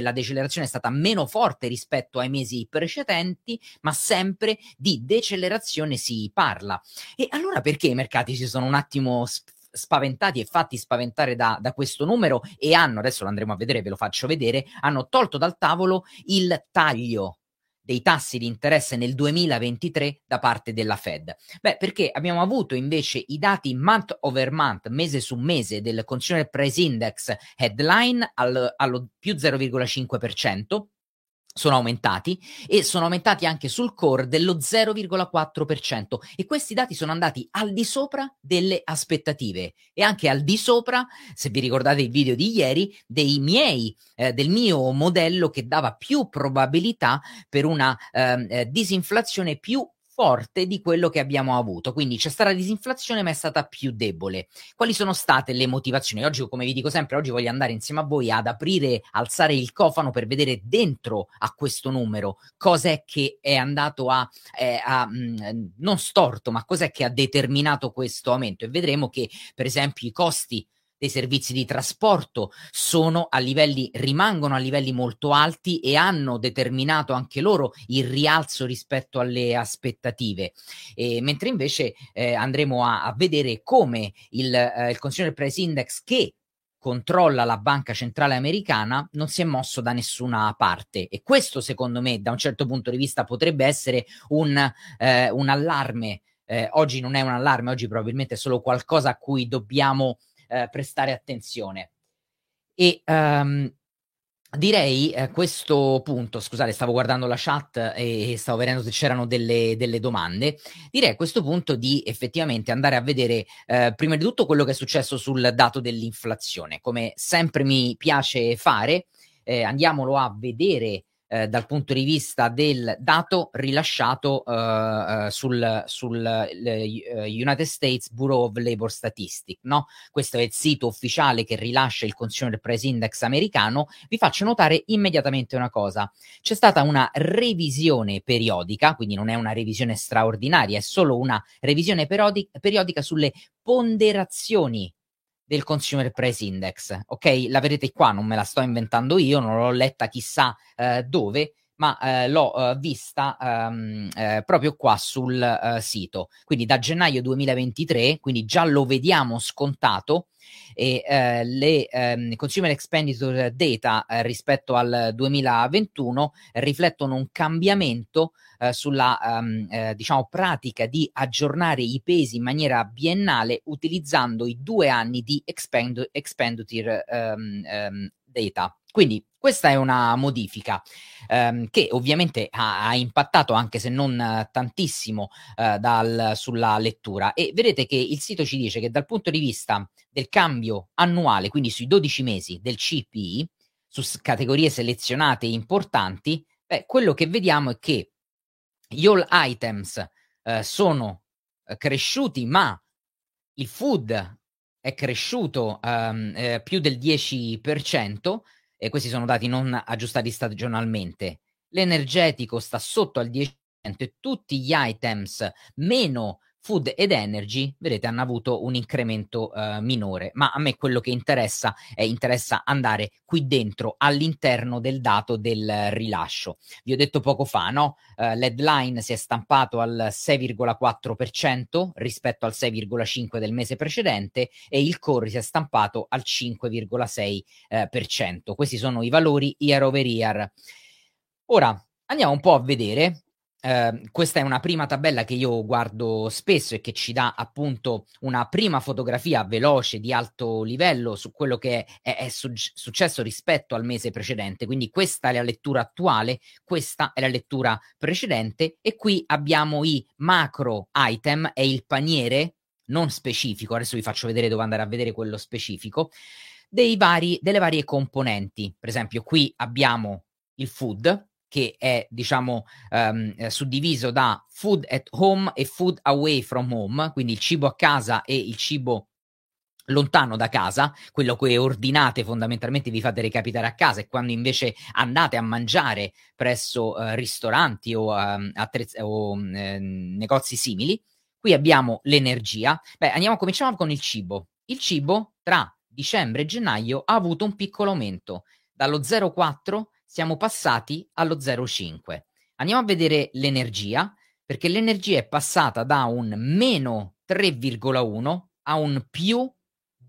che la decelerazione è stata meno forte rispetto ai mesi precedenti, ma sempre di decelerazione si parla. E allora perché i mercati si sono un attimo spaventati e fatti spaventare da, da, questo numero e hanno, adesso lo andremo a vedere, ve lo faccio vedere, hanno tolto dal tavolo il taglio dei tassi di interesse nel 2023 da parte della Fed? Beh, perché abbiamo avuto invece i dati month over month, mese su mese, del Consumer Price Index headline al, allo più 0,5%, sono aumentati e sono aumentati anche sul core dello 0,4% e questi dati sono andati al di sopra delle aspettative e anche al di sopra, se vi ricordate il video di ieri, dei miei, eh, del mio modello che dava più probabilità per una ehm, eh, disinflazione più forte di quello che abbiamo avuto. Quindi c'è stata disinflazione, ma è stata più debole. Quali sono state le motivazioni? Oggi, come vi dico sempre, oggi voglio andare insieme a voi ad aprire, alzare il cofano per vedere dentro a questo numero cos'è che è andato a, eh, a mh, mm, non storto, ma cos'è che ha determinato questo aumento. E vedremo che, per esempio, i costi dei servizi di trasporto sono a livelli, rimangono a livelli molto alti e hanno determinato anche loro il rialzo rispetto alle aspettative. E, mentre invece eh, andremo a, a, vedere come il, eh, il Consumer Price Index che controlla la banca centrale americana non si è mosso da nessuna parte e questo secondo me da un certo punto di vista potrebbe essere un, eh, un allarme eh, oggi non è un allarme oggi probabilmente è solo qualcosa a cui dobbiamo eh, prestare attenzione. E um, direi eh, questo punto, scusate, stavo guardando la chat e, stavo vedendo se c'erano delle, delle, domande. Direi a questo punto di effettivamente andare a vedere eh, prima di tutto quello che è successo sul dato dell'inflazione. Come sempre mi piace fare, eh, andiamolo a vedere eh, dal punto di vista del dato rilasciato eh, eh sul, sul eh, United States Bureau of Labor Statistics. No? Questo è il sito ufficiale che rilascia il Consumer Price Index americano. Vi faccio notare immediatamente una cosa. C'è stata una revisione periodica, quindi non è una revisione straordinaria, è solo una revisione periodica, periodica sulle ponderazioni del Consumer Price Index. Ok, la vedete qua, non me la sto inventando io, non l'ho letta chissà eh, dove, ma eh, l'ho eh, vista ehm, eh, proprio qua sul eh, sito. Quindi da gennaio 2023, quindi già lo vediamo scontato, e eh, le ehm, consumer expenditure data eh, rispetto al 2021 riflettono un cambiamento eh, sulla um, eh, diciamo pratica di aggiornare i pesi in maniera biennale utilizzando i due anni di expend- expenditure um, um, data. Quindi questa è una modifica ehm, che ovviamente ha, ha, impattato anche se non tantissimo uh, dal, sulla lettura. E vedete che il sito ci dice che dal punto di vista del cambio annuale, quindi sui 12 mesi del CPI, su categorie selezionate importanti, beh, quello che vediamo è che gli all items uh, sono cresciuti, ma il food è cresciuto um, eh, più del 10%, e questi sono dati non aggiustati stagionalmente. L'energetico sta sotto al 10% e tutti gli items meno food ed energy, vedete, hanno avuto un incremento uh, minore, ma a me quello che interessa è interessa andare qui dentro all'interno del dato del rilascio. Vi ho detto poco fa, no? Uh, l'headline si è stampato al 6,4% rispetto al 6,5% del mese precedente e il core si è stampato al 5,6%. Uh, Questi sono i valori year over year. Ora andiamo un po' a vedere Uh, questa è una prima tabella che io guardo spesso e che ci dà appunto una prima fotografia veloce di alto livello su quello che è, è, su- successo rispetto al mese precedente. Quindi questa è la lettura attuale, questa è la lettura precedente e qui abbiamo i macro item e il paniere non specifico. Adesso vi faccio vedere dove andare a vedere quello specifico vari, delle varie componenti. Per esempio qui abbiamo il food che è diciamo um, suddiviso da food at home e food away from home, quindi il cibo a casa e il cibo lontano da casa, quello che ordinate fondamentalmente vi fate recapitare a casa e quando invece andate a mangiare presso uh, ristoranti o, uh, attrezz- o uh, negozi simili. Qui abbiamo l'energia. Beh, andiamo, cominciamo con il cibo. Il cibo tra dicembre e gennaio ha avuto un piccolo aumento dallo 0,4 siamo passati allo 0,5. Andiamo a vedere l'energia, perché l'energia è passata da un meno 3,1 a un più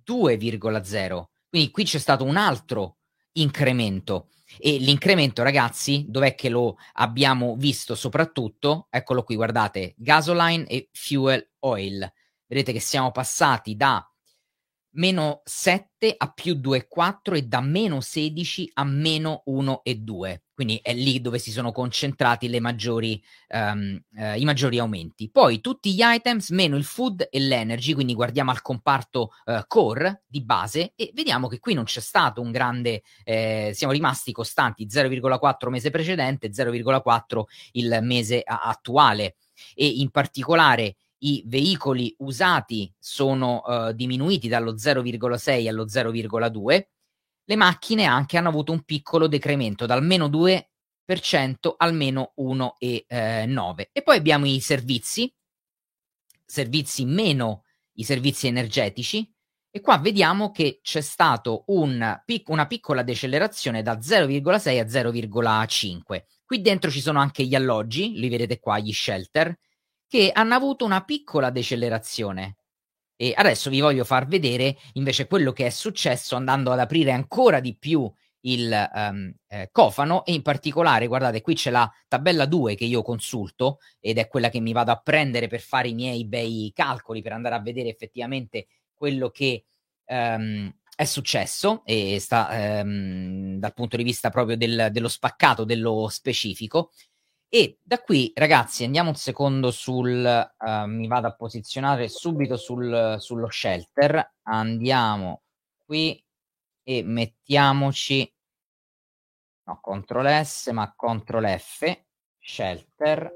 2,0. Quindi qui c'è stato un altro incremento. E l'incremento, ragazzi, dov'è che lo abbiamo visto soprattutto? Eccolo qui, guardate, gasoline e fuel oil. Vedete che siamo passati da meno 7 a più 2,4 e da meno 16 a meno 1,2. Quindi è lì dove si sono concentrati maggiori, um, uh, i maggiori aumenti. Poi tutti gli items meno il food e l'energy, quindi guardiamo al comparto uh, core di base e vediamo che qui non c'è stato un grande, eh, siamo rimasti costanti 0,4 mese precedente, 0,4 il mese a- attuale e in particolare i veicoli usati sono uh, diminuiti dallo 0,6 allo 0,2, le macchine anche hanno avuto un piccolo decremento dal meno 2% al meno 1,9%. Eh, e poi abbiamo i servizi, servizi meno i servizi energetici, e qua vediamo che c'è stato un una piccola decelerazione da 0,6 a 0,5. Qui dentro ci sono anche gli alloggi, li vedete qua, gli shelter, che hanno avuto una piccola decelerazione. E adesso vi voglio far vedere invece quello che è successo andando ad aprire ancora di più il um, eh, cofano e in particolare guardate qui c'è la tabella 2 che io consulto ed è quella che mi vado a prendere per fare i miei bei calcoli per andare a vedere effettivamente quello che um, è successo e sta um, dal punto di vista proprio del, dello spaccato dello specifico e da qui, ragazzi, andiamo un secondo sul... Uh, mi vado a posizionare subito sul, sullo shelter. Andiamo qui e mettiamoci... No, CTRL S, ma CTRL F, shelter.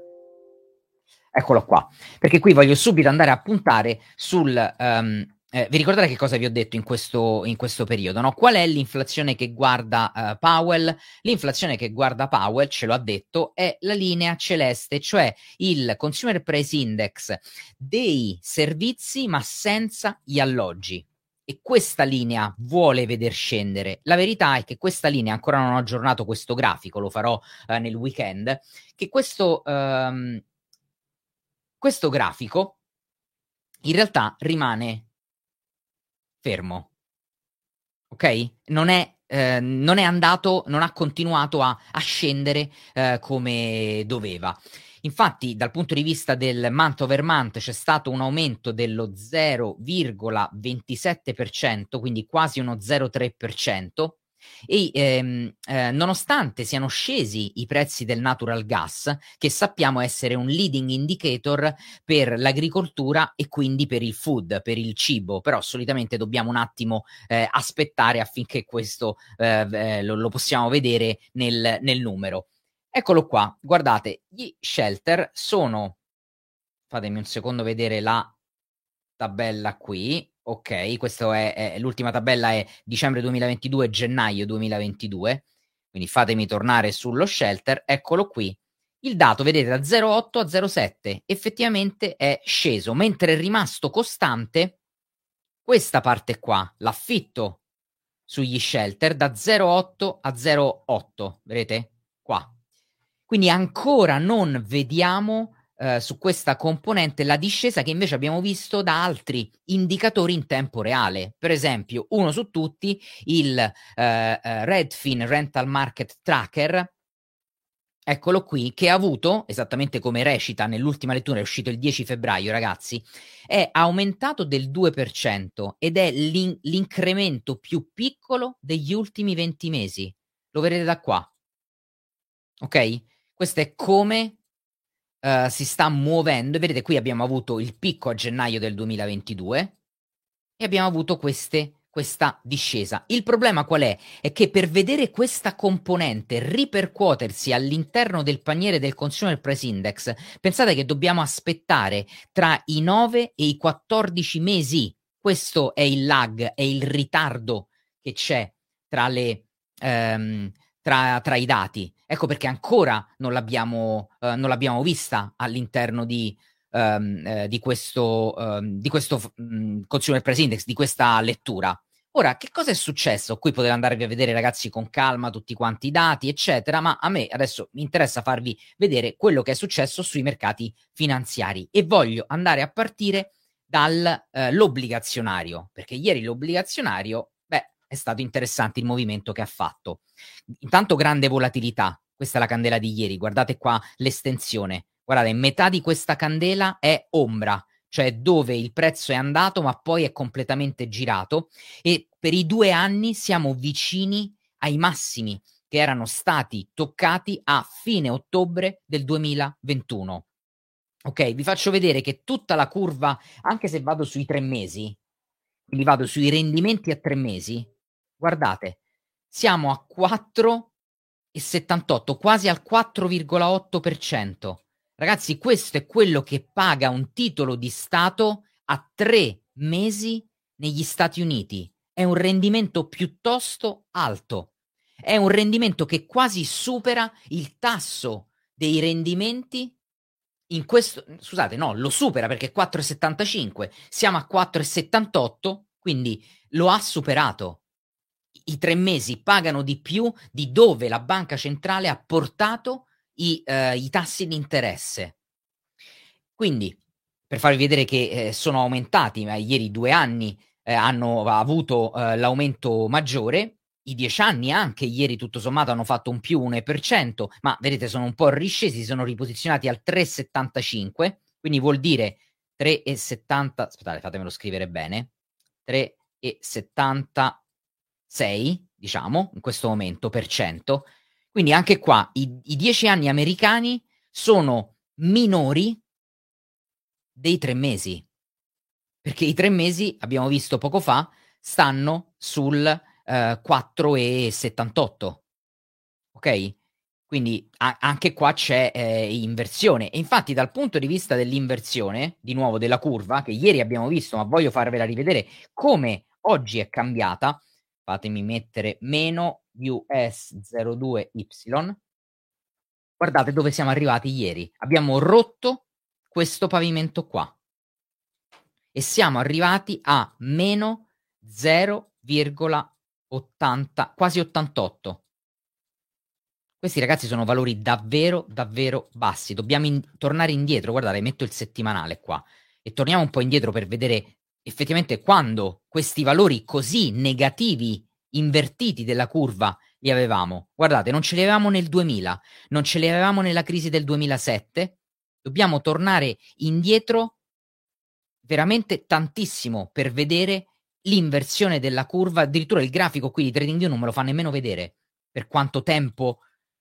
Eccolo qua. Perché qui voglio subito andare a puntare sul... Um, eh, vi ricordate che cosa vi ho detto in questo, in questo periodo? No? Qual è l'inflazione che guarda uh, Powell? L'inflazione che guarda Powell, ce lo detto, è la linea celeste, cioè il Consumer Price Index dei servizi ma senza gli alloggi. E questa linea vuole veder scendere. La verità è che questa linea, ancora non ho aggiornato questo grafico, lo farò uh, nel weekend, che questo, um, questo grafico in realtà rimane fermo. Ok? Non è, eh, non è andato, non ha continuato a, a scendere eh, come doveva. Infatti, dal punto di vista del month over month c'è stato un aumento dello 0,27%, quindi quasi uno 0,3%, e ehm, eh, nonostante siano scesi i prezzi del natural gas, che sappiamo essere un leading indicator per l'agricoltura e quindi per il food, per il cibo, però solitamente dobbiamo un attimo eh, aspettare affinché questo eh, eh lo, lo, possiamo vedere nel, nel numero. Eccolo qua, guardate, gli shelter sono, fatemi un secondo vedere la tabella qui, Ok, questa è, è, l'ultima tabella è dicembre 2022, gennaio 2022, quindi fatemi tornare sullo shelter, eccolo qui. Il dato, vedete, da 0,8 a 0,7 effettivamente è sceso, mentre è rimasto costante questa parte qua, l'affitto sugli shelter da 0,8 a 0,8, vedete? Qua. Quindi ancora non vediamo eh, su questa componente la discesa che invece abbiamo visto da altri indicatori in tempo reale. Per esempio, uno su tutti, il eh, eh, Redfin Rental Market Tracker, Eccolo qui, che ha avuto, esattamente come recita nell'ultima lettura, è uscito il 10 febbraio, ragazzi, è aumentato del 2% ed è l'in- l'incremento più piccolo degli ultimi 20 mesi. Lo vedete da qua. Ok? Questo è come uh, si sta muovendo. Vedete, qui abbiamo avuto il picco a gennaio del 2022 e abbiamo avuto queste, questa discesa. Il problema qual è? È che per vedere questa componente ripercuotersi all'interno del paniere del Consumer Price Index, pensate che dobbiamo aspettare tra i 9 e i 14 mesi. Questo è il lag, è il ritardo che c'è tra le... Um, tra, tra, i dati. Ecco perché ancora non l'abbiamo, uh, non l'abbiamo vista all'interno di, um, eh, di questo, um, di questo um, Consumer Price Index, di questa lettura. Ora, che cosa è successo? Qui potete andarvi a vedere, ragazzi, con calma tutti quanti i dati, eccetera, ma a me adesso mi interessa farvi vedere quello che è successo sui mercati finanziari e voglio andare a partire dall'obbligazionario, eh, perché ieri l'obbligazionario, stato interessante il movimento che ha fatto. Intanto grande volatilità, questa è la candela di ieri, guardate qua l'estensione, guardate, metà di questa candela è ombra, cioè dove il prezzo è andato ma poi è completamente girato e per i due anni siamo vicini ai massimi che erano stati toccati a fine ottobre del 2021. Ok, vi faccio vedere che tutta la curva, anche se vado sui tre mesi, quindi vado sui rendimenti a tre mesi, guardate, siamo a 4,78, quasi al 4,8%. Ragazzi, questo è quello che paga un titolo di Stato a tre mesi negli Stati Uniti. È un rendimento piuttosto alto. È un rendimento che quasi supera il tasso dei rendimenti in questo scusate, no, lo supera perché è 4,75. Siamo a 4,78, quindi lo ha superato. I tre mesi pagano di più di dove la banca centrale ha portato i, eh, i tassi di interesse. Quindi, per farvi vedere che eh, sono aumentati, ma ieri due anni eh, hanno avuto eh, l'aumento maggiore, i dieci anni anche ieri tutto sommato hanno fatto un più 1%, ma vedete sono un po' riscesi, si sono riposizionati al 3,75, quindi vuol dire 3,70, aspettate fatemelo scrivere bene, 3,76 diciamo in questo momento per cento, quindi anche qua i, i dieci anni americani sono minori dei tre mesi, perché i tre mesi, abbiamo visto poco fa, stanno sul eh, 4,78. Ok? Quindi a- anche qua c'è eh, inversione. E infatti, dal punto di vista dell'inversione, di nuovo della curva, che ieri abbiamo visto, ma voglio farvela rivedere come oggi è cambiata, fatemi mettere meno US02Y. Guardate dove siamo arrivati ieri. Abbiamo rotto questo pavimento qua e siamo arrivati a meno 0,80, quasi 88. Questi ragazzi sono valori davvero, davvero bassi. Dobbiamo in- tornare indietro. Guardate, metto il settimanale qua e torniamo un po' indietro per vedere effettivamente quando questi valori così negativi invertiti della curva li avevamo. Guardate, non ce li avevamo nel 2000, non ce li avevamo nella crisi del 2007. Dobbiamo tornare indietro veramente tantissimo per vedere l'inversione della curva. Addirittura il grafico qui di TradingView non me lo fa nemmeno vedere per quanto tempo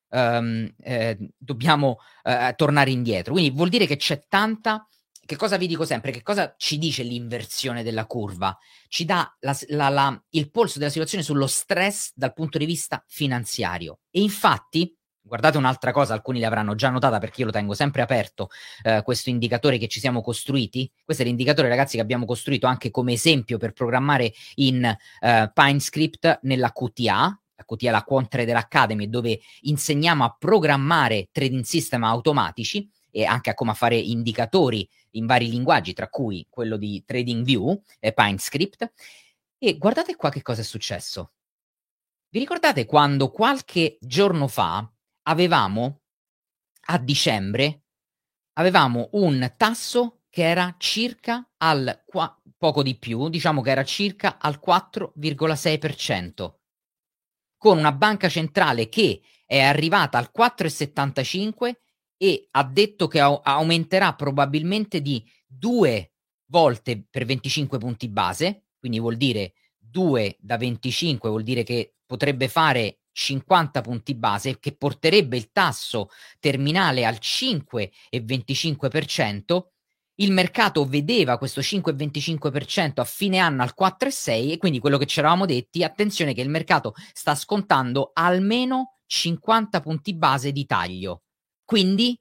um, eh, dobbiamo uh, tornare indietro. Quindi vuol dire che c'è tanta che cosa vi dico sempre? Che cosa ci dice l'inversione della curva? Ci dà la, la, la, il polso della situazione sullo stress dal punto di vista finanziario. E infatti, guardate un'altra cosa, alcuni l'avranno già notata perché io lo tengo sempre aperto, eh, questo indicatore che ci siamo costruiti. Questo è l'indicatore, ragazzi, che abbiamo costruito anche come esempio per programmare in eh, PineScript nella QTA, la QTA la Quant Trader Academy, dove insegniamo a programmare trading system automatici e anche a come fare indicatori in vari linguaggi, tra cui quello di TradingView e PineScript. E guardate qua che cosa è successo. Vi ricordate quando qualche giorno fa avevamo a dicembre avevamo un tasso che era circa al qua, poco di più, diciamo che era circa al 4,6%, con una banca centrale che è arrivata al 4,75 e ha detto che au- aumenterà probabilmente di due volte per 25 punti base, quindi vuol dire 2 da 25, vuol dire che potrebbe fare 50 punti base, che porterebbe il tasso terminale al 5,25%. Il mercato vedeva questo 5,25% a fine anno al 4,6% e quindi quello che ci eravamo detti, attenzione che il mercato sta scontando almeno 50 punti base di taglio. Quindi,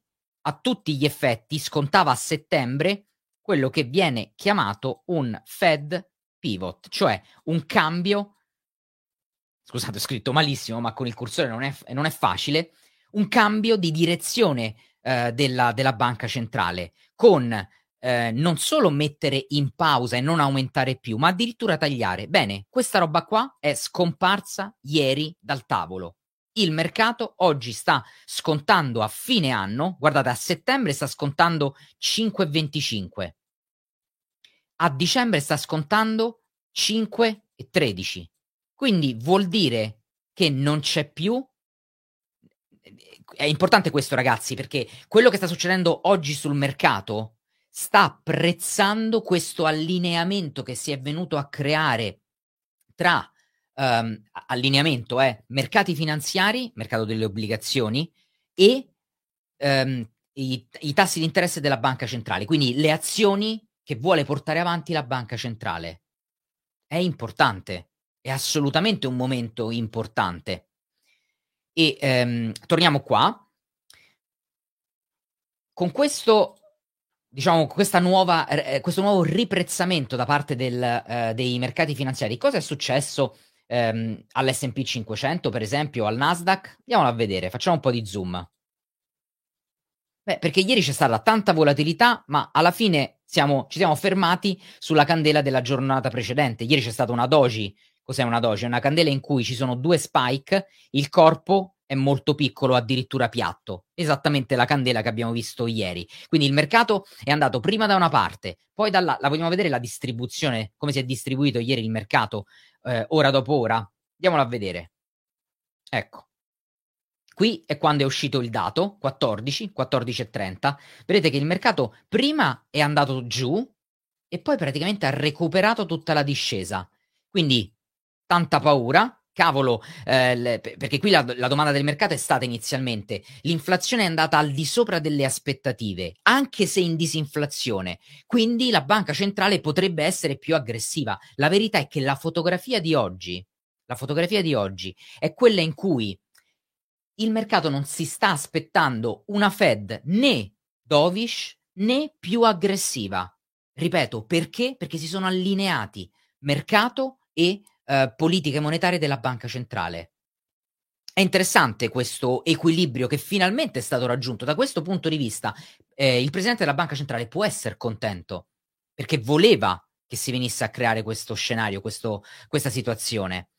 a tutti gli effetti, scontava a settembre quello che viene chiamato un Fed pivot, cioè un cambio, scusate ho scritto malissimo, ma con il cursore non è, non è facile, un cambio di direzione eh, della, della, banca centrale, con eh, non solo mettere in pausa e non aumentare più, ma addirittura tagliare. Bene, questa roba qua è scomparsa ieri dal tavolo. Il mercato oggi sta scontando a fine anno, guardate, a settembre sta scontando 5,25. A dicembre sta scontando 5,13. Quindi vuol dire che non c'è più è importante questo, ragazzi, perché quello che sta succedendo oggi sul mercato sta apprezzando questo allineamento che si è venuto a creare tra um, allineamento eh, mercati finanziari, mercato delle obbligazioni e um, i, i tassi di interesse della banca centrale, quindi le azioni che vuole portare avanti la banca centrale. È importante, è assolutamente un momento importante. E ehm, torniamo qua. Con questo, diciamo, questa nuova, eh, questo nuovo riprezzamento da parte del, eh, dei mercati finanziari, cosa è successo ehm, all'SP 500, per esempio, al Nasdaq? Andiamolo a vedere, facciamo un po' di zoom. Beh, perché ieri c'è stata tanta volatilità, ma alla fine siamo, ci siamo fermati sulla candela della giornata precedente. Ieri c'è stata una doji Cos'è una doge? Una candela in cui ci sono due spike, il corpo è molto piccolo, addirittura piatto, esattamente la candela che abbiamo visto ieri. Quindi il mercato è andato prima da una parte, poi dalla la vogliamo vedere la distribuzione, come si è distribuito ieri il mercato eh, ora dopo ora. Andiamolo a vedere. Ecco. Qui è quando è uscito il dato, 14, 14,30. Vedete che il mercato prima è andato giù e poi praticamente ha recuperato tutta la discesa. Quindi tanta paura. Cavolo, eh, le, perché qui la, la, domanda del mercato è stata inizialmente: l'inflazione è andata al di sopra delle aspettative, anche se in disinflazione. Quindi la banca centrale potrebbe essere più aggressiva. La verità è che la fotografia di oggi, la fotografia di oggi è quella in cui il mercato non si sta aspettando una Fed né dovish né più aggressiva. Ripeto, perché? Perché si sono allineati mercato e eh, politiche monetarie della banca centrale. È interessante questo equilibrio che finalmente è stato raggiunto. Da questo punto di vista, eh, il presidente della banca centrale può essere contento perché voleva che si venisse a creare questo scenario, questo, questa situazione.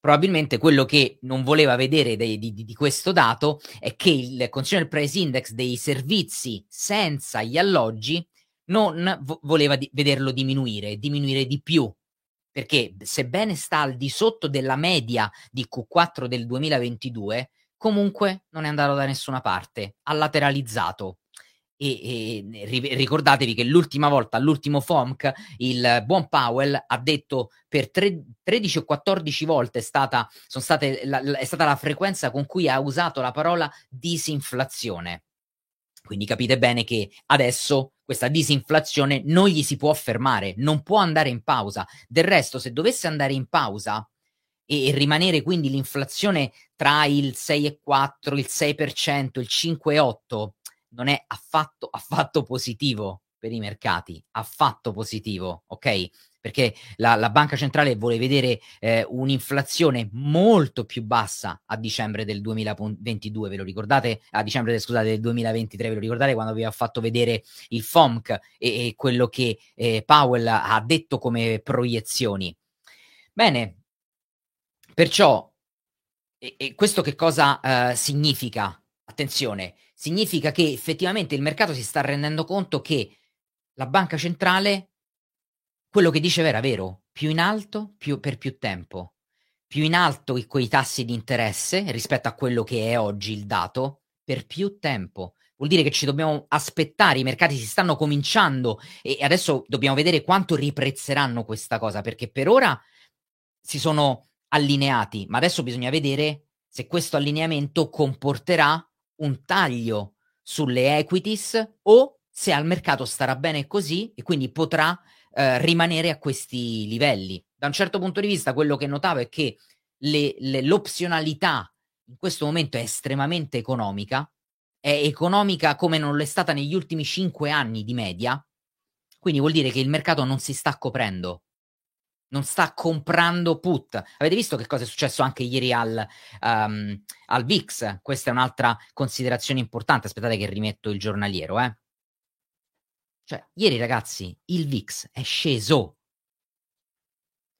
Probabilmente quello che non voleva vedere di, di, di, questo dato è che il Consumer Price Index dei servizi senza gli alloggi non vo- voleva di- vederlo diminuire, diminuire di più perché sebbene sta al di sotto della media di Q4 del 2022, comunque non è andato da nessuna parte, ha lateralizzato. E, e ricordatevi che l'ultima volta, all'ultimo FOMC, il buon Powell ha detto per tre, 13 o 14 volte è stata, la, è stata la frequenza con cui ha usato la parola disinflazione. Quindi capite bene che adesso questa disinflazione non gli si può fermare, non può andare in pausa. Del resto, se dovesse andare in pausa e, rimanere quindi l'inflazione tra il 6,4, il 6%, il 5,8, non è affatto, affatto positivo per i mercati, affatto positivo, ok? Perché la, la banca centrale vuole vedere eh, un'inflazione molto più bassa a dicembre del 2022, ve lo ricordate? A dicembre scusate, del 2023, ve lo ricordate quando vi ho fatto vedere il FOMC e, e quello che eh, Powell ha detto come proiezioni? Bene, perciò, e, e questo che cosa eh, significa? Attenzione, significa che effettivamente il mercato si sta rendendo conto che la banca centrale quello che diceva era vero, più in alto più, per più tempo, più in alto quei tassi di interesse rispetto a quello che è oggi il dato, per più tempo. Vuol dire che ci dobbiamo aspettare, i mercati si stanno cominciando e adesso dobbiamo vedere quanto riprezzeranno questa cosa, perché per ora si sono allineati, ma adesso bisogna vedere se questo allineamento comporterà un taglio sulle equities o se al mercato starà bene così e quindi potrà eh, rimanere a questi livelli. Da un certo punto di vista, quello che notavo è che le, le, l'opzionalità in questo momento è estremamente economica, è economica come non l'è stata negli ultimi cinque anni di media, quindi vuol dire che il mercato non si sta coprendo, non sta comprando put. Avete visto che cosa è successo anche ieri al, um, al VIX? Questa è un'altra considerazione importante. Aspettate che rimetto il giornaliero, eh. Cioè, ieri ragazzi, il VIX è sceso.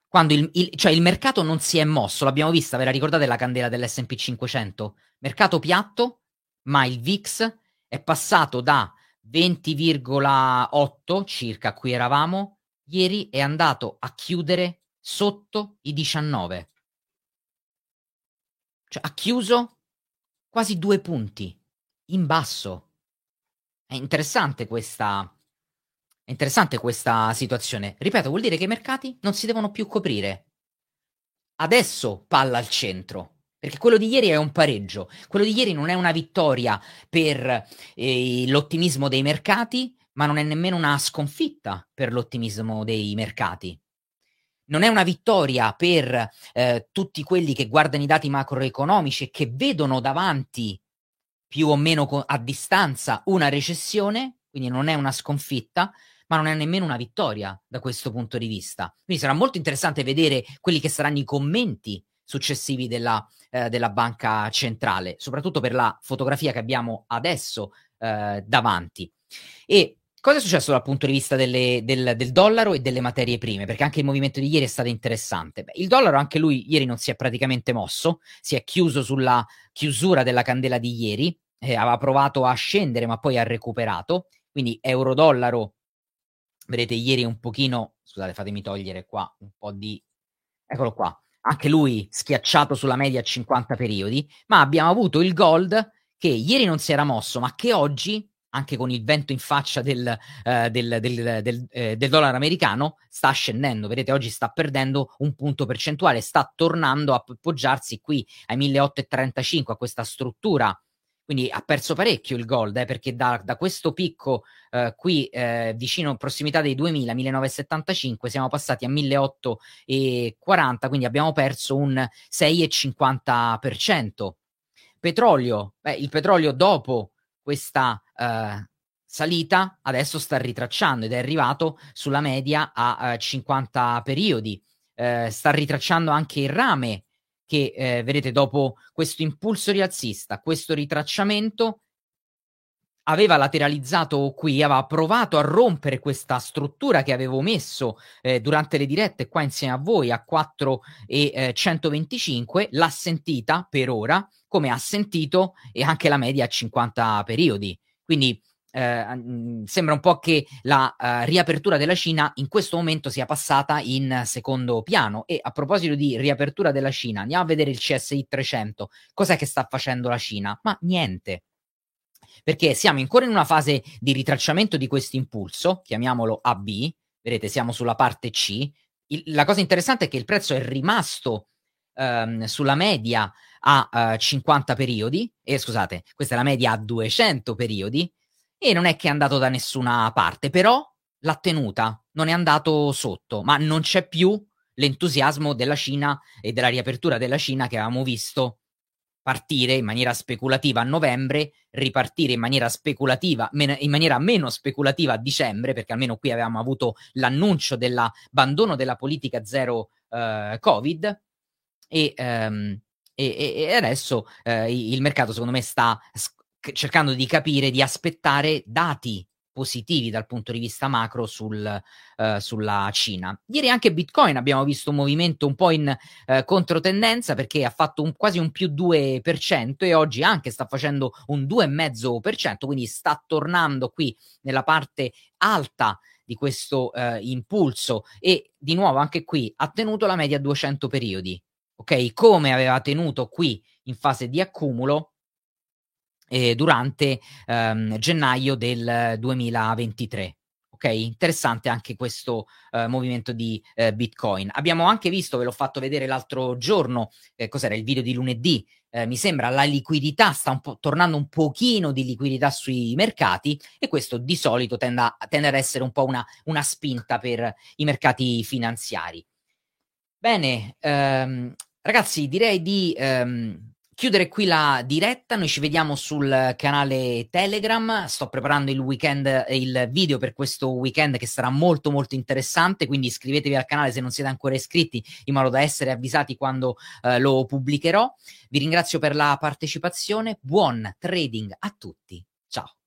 Quando il, il, cioè il mercato non si è mosso, l'abbiamo vista, ve la ricordate la candela dell'S&P 500? Mercato piatto, ma il VIX è passato da 20,8 circa, qui eravamo, ieri è andato a chiudere sotto i 19. Cioè ha chiuso quasi due punti in basso. È interessante questa, è interessante questa situazione. Ripeto, vuol dire che i mercati non si devono più coprire. Adesso palla al centro. Perché quello di ieri è un pareggio, quello di ieri non è una vittoria per eh, l'ottimismo dei mercati, ma non è nemmeno una sconfitta per l'ottimismo dei mercati. Non è una vittoria per eh, tutti quelli che guardano i dati macroeconomici e che vedono davanti più o meno a distanza una recessione, quindi non è una sconfitta, ma non è nemmeno una vittoria da questo punto di vista. Quindi sarà molto interessante vedere quelli che saranno i commenti successivi della, eh, della banca centrale, soprattutto per la fotografia che abbiamo adesso eh, davanti. E cosa è successo dal punto di vista delle, del, del, dollaro e delle materie prime? Perché anche il movimento di ieri è stato interessante. Beh, il dollaro, anche lui, ieri non si è praticamente mosso, si è chiuso sulla chiusura della candela di ieri, eh, aveva provato a scendere, ma poi ha recuperato. Quindi euro-dollaro vedete ieri un pochino, scusate fatemi togliere qua un po' di, eccolo qua, anche lui schiacciato sulla media a 50 periodi, ma abbiamo avuto il gold che ieri non si era mosso, ma che oggi, anche con il vento in faccia del, del, del, del, eh, del dollaro americano, sta scendendo. Vedete, oggi sta perdendo un punto percentuale, sta tornando a appoggiarsi qui ai 1835, a questa struttura quindi ha perso parecchio il gold, eh, perché da, da, questo picco eh, qui eh, vicino, prossimità dei 2000, 1975, siamo passati a 1840, quindi abbiamo perso un 6,50%. Petrolio, beh, il petrolio dopo questa eh, salita adesso sta ritracciando ed è arrivato sulla media a 50 periodi. Eh, sta ritracciando anche il rame che eh, vedete dopo questo impulso rialzista, questo ritracciamento, aveva lateralizzato qui, aveva provato a rompere questa struttura che avevo messo eh, durante le dirette qua insieme a voi a 4 e eh, 125, l'ha sentita per ora, come ha sentito e anche la media a 50 periodi. Quindi eh, sembra un po' che la uh, riapertura della Cina in questo momento sia passata in secondo piano. E a proposito di riapertura della Cina, andiamo a vedere il CSI 300. Cos'è che sta facendo la Cina? Ma niente. Perché siamo ancora in una fase di ritracciamento di questo impulso, chiamiamolo AB, vedete siamo sulla parte C. Il, la cosa interessante è che il prezzo è rimasto um, sulla media a eh, 50 periodi, e scusate, questa è la media a 200 periodi, e non è che è andato da nessuna parte, però l'ha tenuta, non è andato sotto, ma non c'è più l'entusiasmo della Cina e della riapertura della Cina che avevamo visto partire in maniera speculativa a novembre, ripartire in maniera speculativa, in maniera meno speculativa a dicembre, perché almeno qui avevamo avuto l'annuncio dell'abbandono della politica zero uh, Covid e, um, e, e adesso uh, il mercato secondo me sta cercando di capire, di aspettare dati positivi dal punto di vista macro sul, uh, sulla Cina. Ieri anche Bitcoin abbiamo visto un movimento un po' in uh, controtendenza perché ha fatto un, quasi un più 2% e oggi anche sta facendo un 2,5%, quindi sta tornando qui nella parte alta di questo uh, impulso e di nuovo anche qui ha tenuto la media a 200 periodi. Ok, come aveva tenuto qui in fase di accumulo eh, durante ehm, gennaio del 2023. Ok, interessante anche questo eh, movimento di eh, Bitcoin. Abbiamo anche visto, ve l'ho fatto vedere l'altro giorno, eh, cos'era il video di lunedì, eh, mi sembra la liquidità sta un po' tornando un pochino di liquidità sui mercati e questo di solito tende, a, tende ad essere un po' una, una spinta per i mercati finanziari. Bene, ehm, ragazzi, direi di ehm, chiudere qui la diretta. Noi ci vediamo sul canale Telegram. Sto preparando il weekend, il video per questo weekend che sarà molto molto interessante. Quindi iscrivetevi al canale se non siete ancora iscritti, in modo da essere avvisati quando eh, lo pubblicherò. Vi ringrazio per la partecipazione. Buon trading a tutti. Ciao.